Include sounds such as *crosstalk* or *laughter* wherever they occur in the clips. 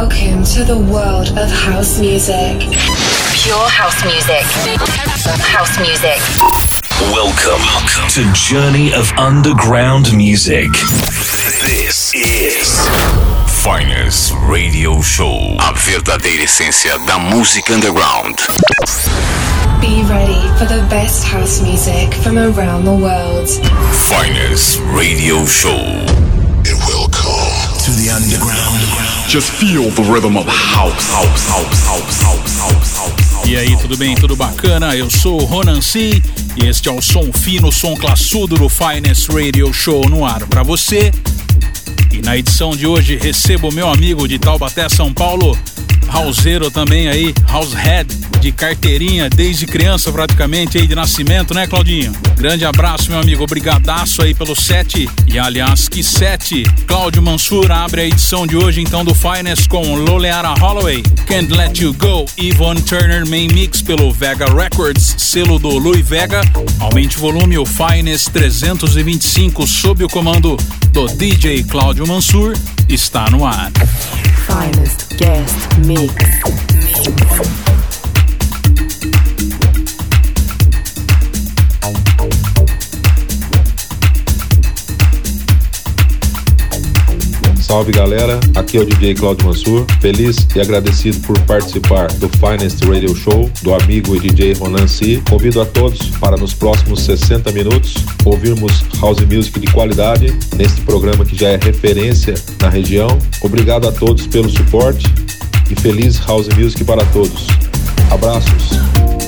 Welcome to the world of house music. Pure house music. House music. Welcome to Journey of Underground Music. This is Finest Radio Show. A verdadeira essência da música underground. Be ready for the best house music from around the world. Finest Radio Show. And welcome to the underground. Just feel the rhythm of house, house, house, house, house, house, house. E aí, tudo bem? Tudo bacana? Eu sou o Ronan C e este é o som fino, som classudo do Finest Radio Show no ar para você. E na edição de hoje recebo meu amigo de Taubaté, São Paulo, Houseiro também aí, Househead, de carteirinha desde criança praticamente aí de nascimento, né, Claudinho? Grande abraço, meu amigo, obrigadaço aí pelo set. E aliás, que set! Cláudio Mansur abre a edição de hoje então do Finest com Loleara Holloway, Can't Let You Go, Yvonne Turner Main Mix pelo Vega Records, selo do Louis Vega. Aumente o volume, o Finest 325 sob o comando do DJ Cláudio Mansur está no ar. Finest Guest Mix. Salve galera, aqui é o DJ Claudio Mansur, feliz e agradecido por participar do Finest Radio Show do amigo e DJ Ronan C. Convido a todos para nos próximos 60 minutos ouvirmos house music de qualidade neste programa que já é referência na região. Obrigado a todos pelo suporte e feliz house music para todos. Abraços.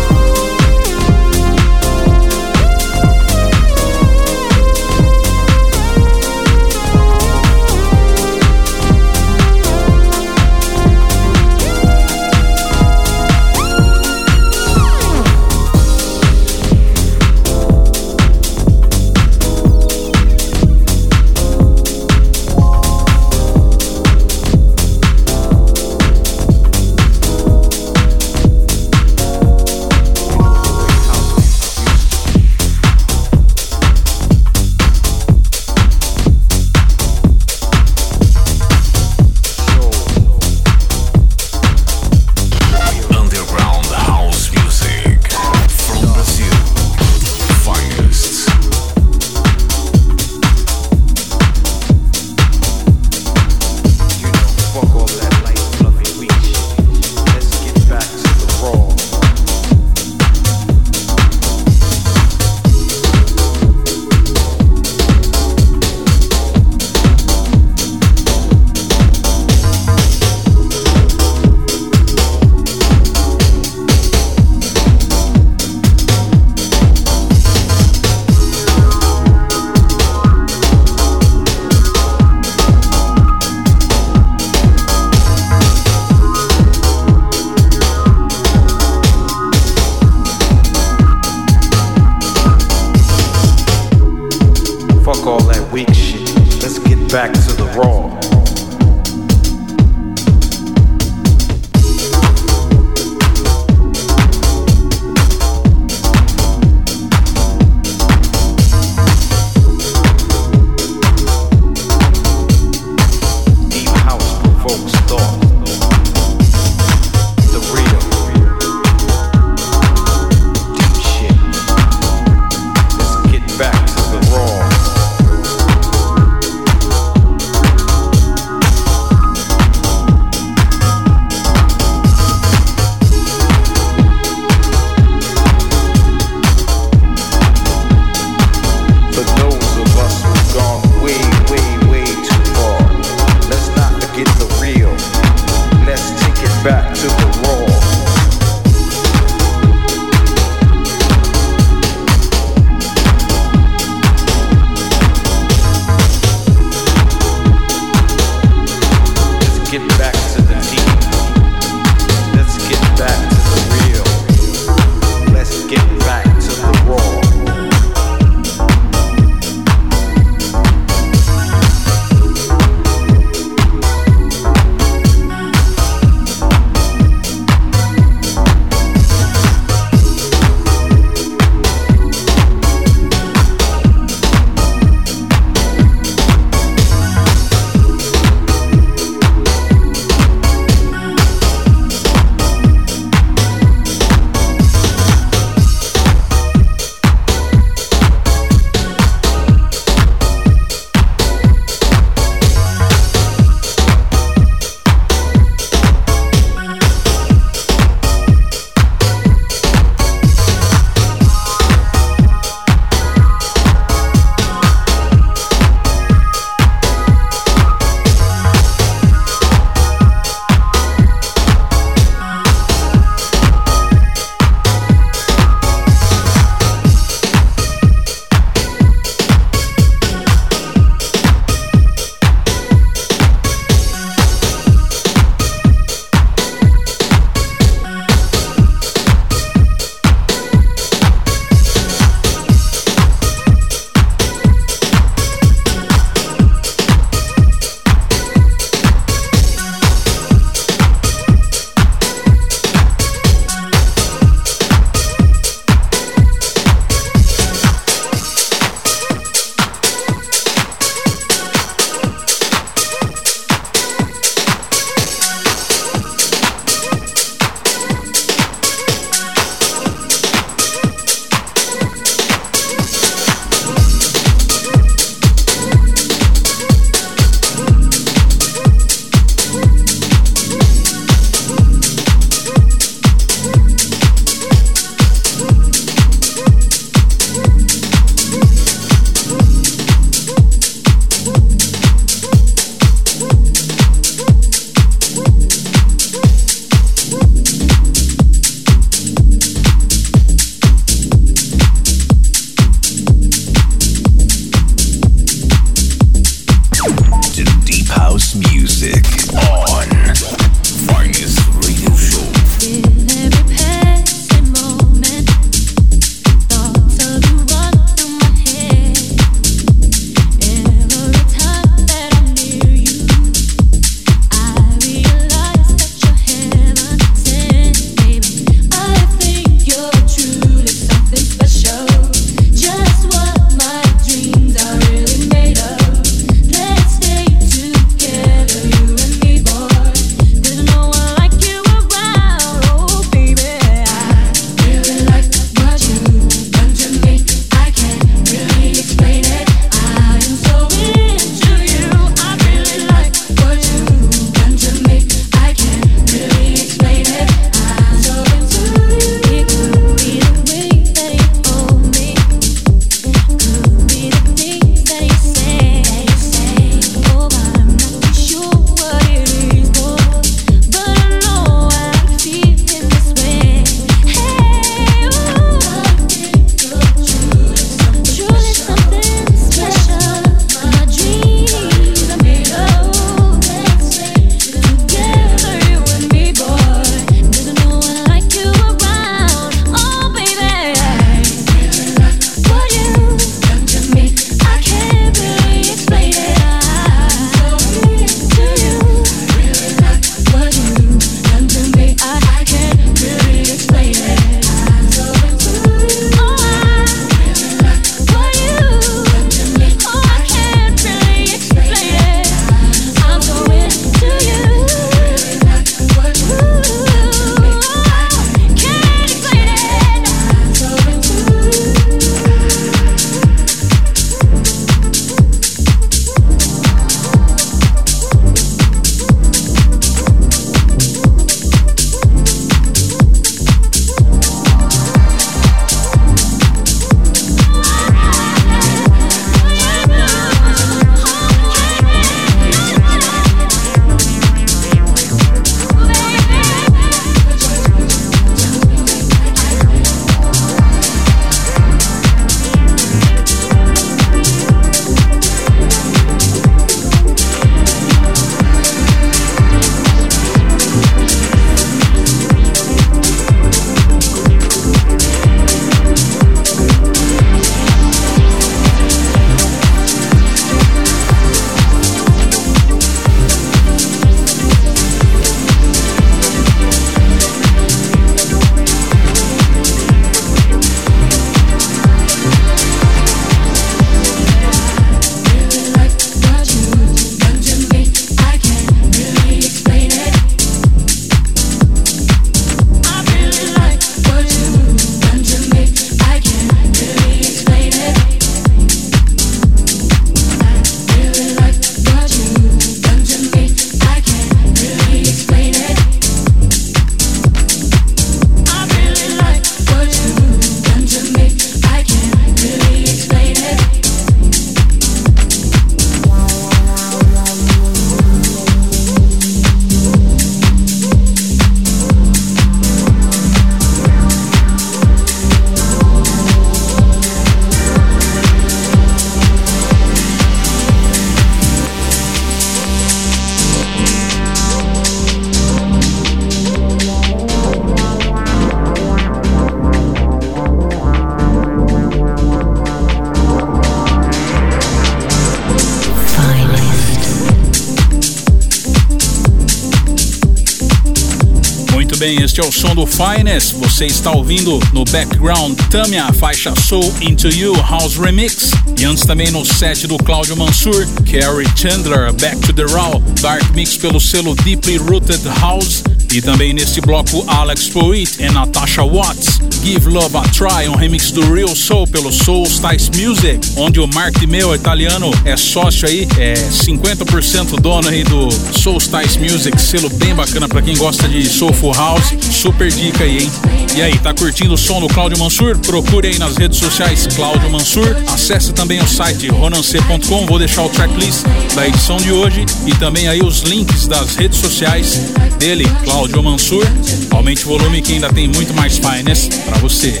É o som do Finest. Você está ouvindo no background Tamia, faixa Soul Into You House Remix. E antes também no set do Claudio Mansur, Carrie Chandler, Back to the Raw, Dark Mix pelo selo Deeply Rooted House. E também neste bloco Alex Poet e Natasha Watts, Give Love a Try, um remix do Real Soul pelo Soul Styles Music, onde o Mark Dimeo, italiano, é sócio aí, é 50% dono aí do Soul Styles Music, selo bem bacana para quem gosta de Soulful House, super dica aí, hein? E aí, tá curtindo o som do Cláudio Mansur? Procure aí nas redes sociais Cláudio Mansur, acesse também o site ronance.com, vou deixar o tracklist da edição de hoje e também aí os links das redes sociais dele, Cláudio Mansur. Aumente o volume que ainda tem muito mais finest para você.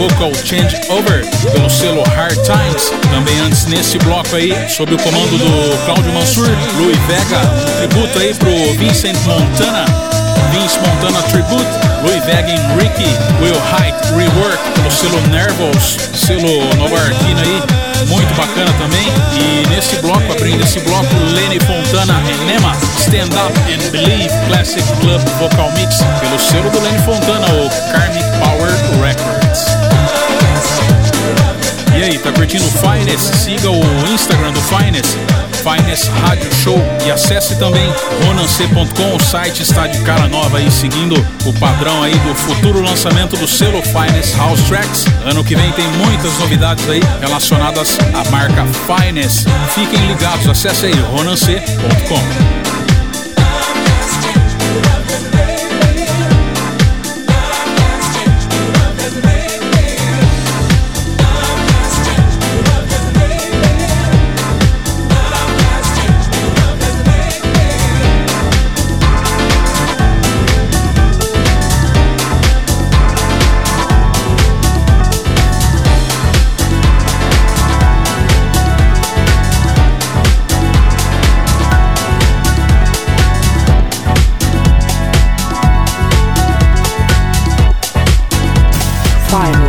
Vocal Change Over pelo selo Hard Times. Também antes nesse bloco aí, sob o comando do Claudio Mansur, Louis Vega, tributo aí pro Vincent Montana, Vince Montana Tribute, Louis Vega e Ricky, Will Height Rework pelo selo Nervos, selo Nova Arquina aí muito bacana também. E nesse bloco, abrindo esse bloco, Lenny Fontana Enema, Stand Up and Believe Classic Club Vocal Mix, pelo selo do Lenny Fontana, o Karmic Power Records curtindo o Finest, siga o Instagram do Finest, Finest Rádio Show e acesse também ronance.com, o site está de cara nova aí, seguindo o padrão aí do futuro lançamento do selo Finest House Tracks. Ano que vem tem muitas novidades aí relacionadas à marca Finest. Fiquem ligados, acesse aí ronance.com. Finest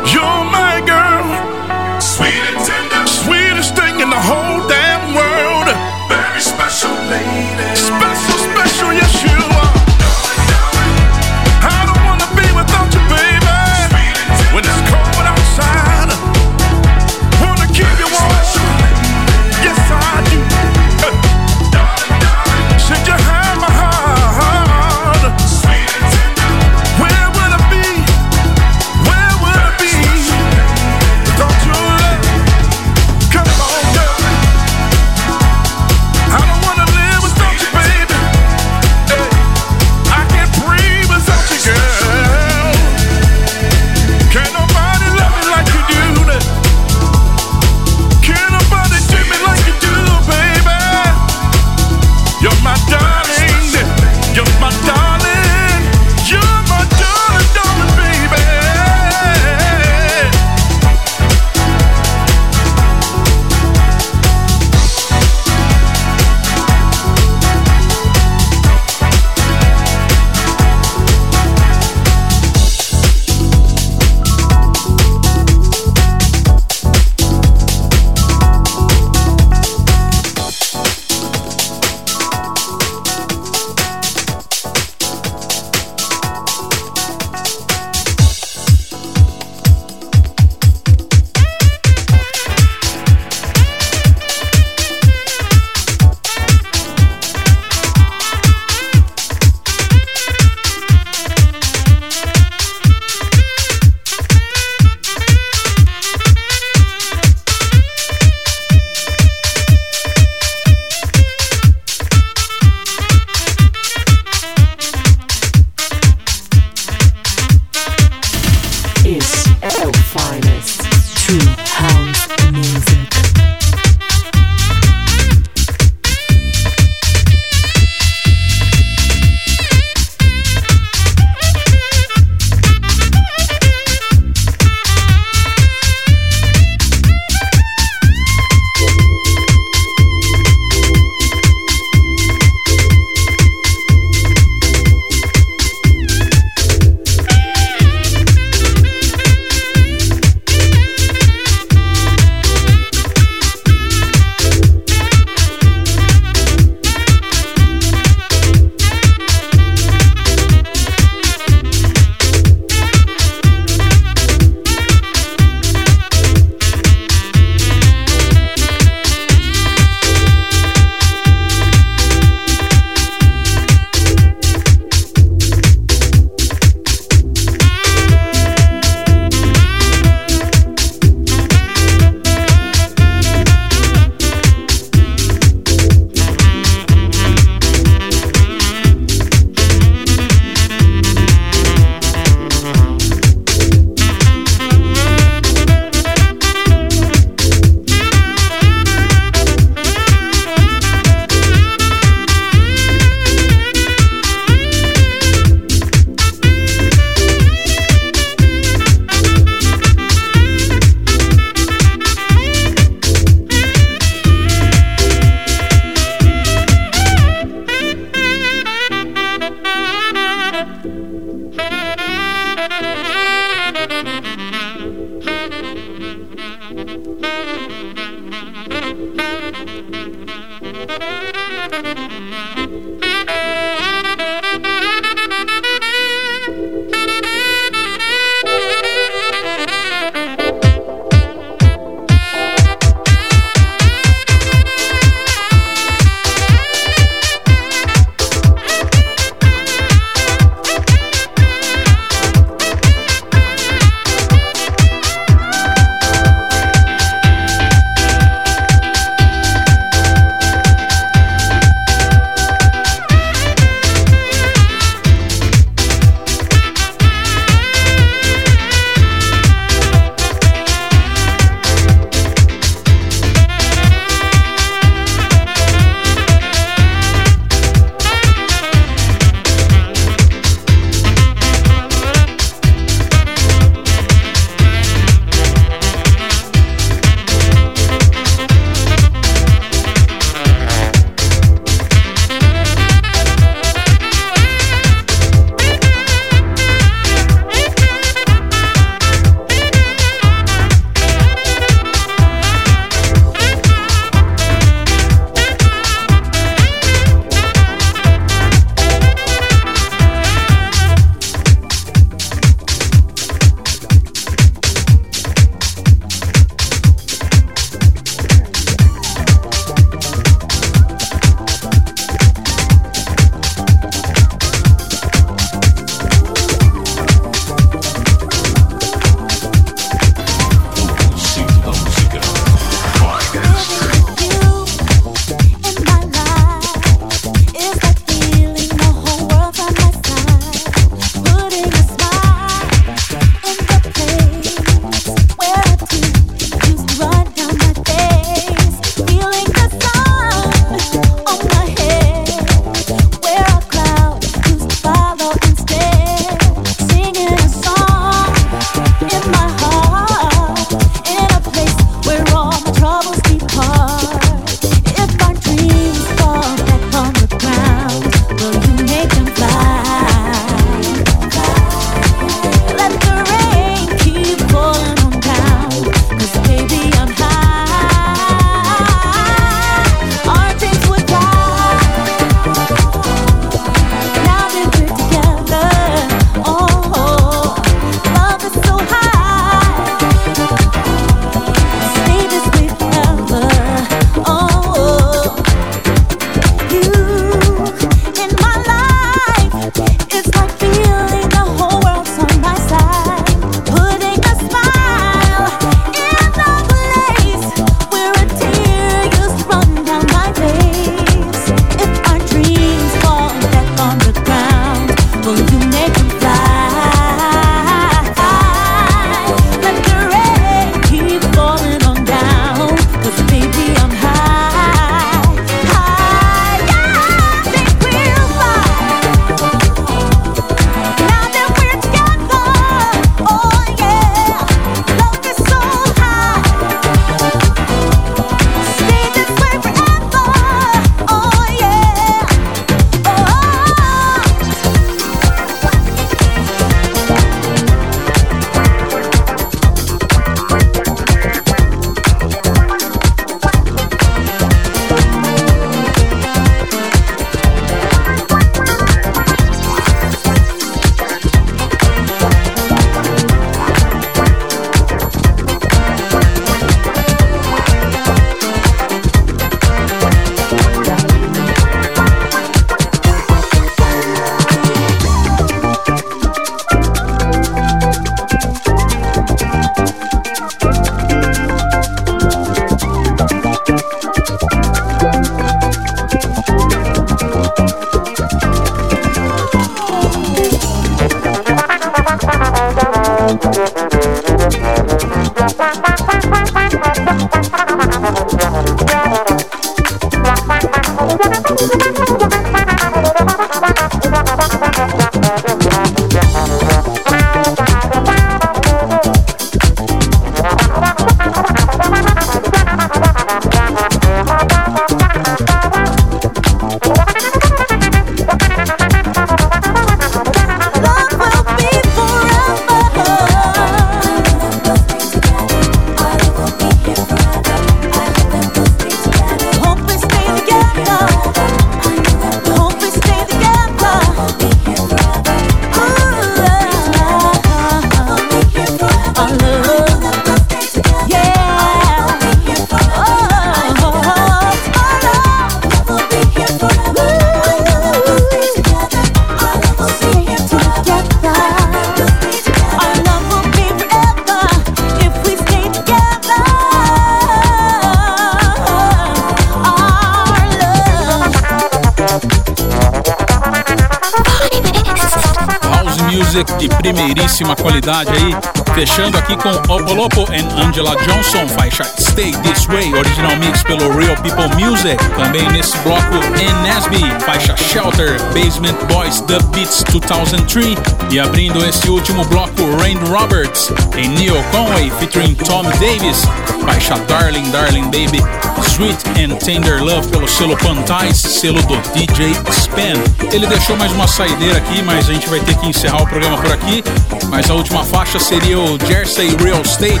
primeiríssima qualidade aí. Fechando aqui com Opolopo and Angela Johnson, faixa Stay This Way, original mix pelo Real People Music. Também nesse bloco, Nesby, faixa Shelter, Basement Boys The Beats 2003. E abrindo esse último bloco, Rain Roberts, em Neil Conway, featuring Tom Davis, faixa Darling, Darling Baby, Sweet and Tender Love pelo selo Pantais, selo do DJ Span. Ele deixou mais uma saideira aqui, mas a gente vai ter que encerrar o programa por aqui. Mas a última faixa seria o Jersey Real Estate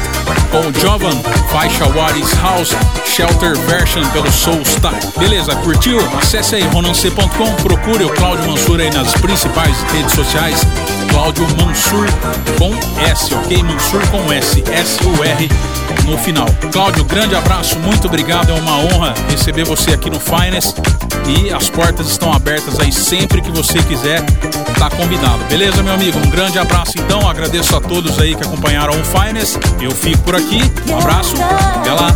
com o Jovan, faixa What is House, Shelter Version pelo Soul Star. Beleza, curtiu? Acesse aí ronance.com, procure o Cláudio Mansur aí nas principais redes sociais. Cláudio Mansur com S, ok? Mansur com S, S-U-R no final. Cláudio, grande abraço, muito obrigado, é uma honra receber você aqui no Finest e as portas estão abertas aí sempre que você quiser, tá convidado. Beleza, meu amigo? Um grande abraço então, agradeço a todos aí que acompanharam o Finest. Eu fico por aqui, um abraço, até lá.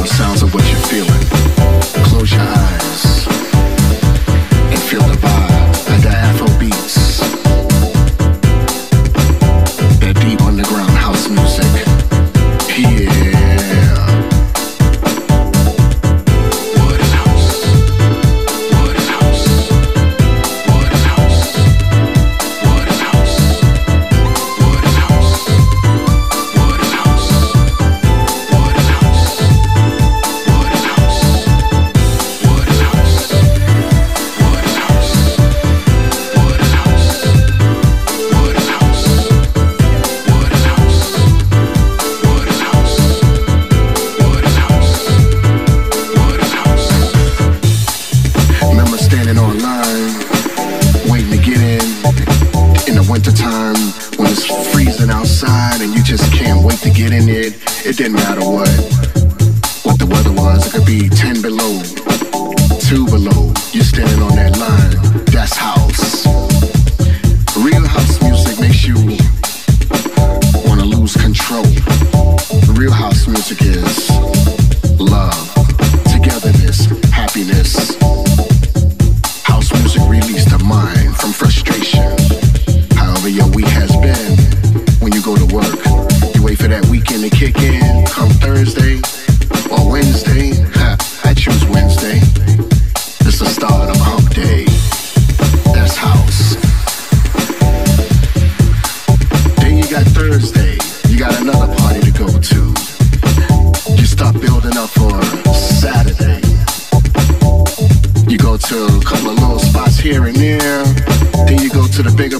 The sounds of what you're feeling. Close your eyes and feel the vibe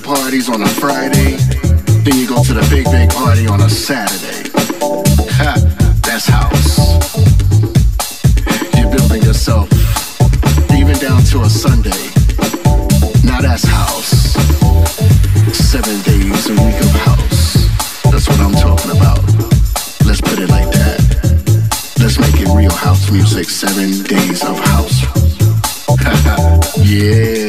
bigger parties on a Friday. Then you go to the big, big party on a Saturday. Ha, that's house. You're building yourself even down to a Sunday. Now that's house. Seven days a week of house. That's what I'm talking about. Let's put it like that. Let's make it real house music. Seven days of house. *laughs* yeah.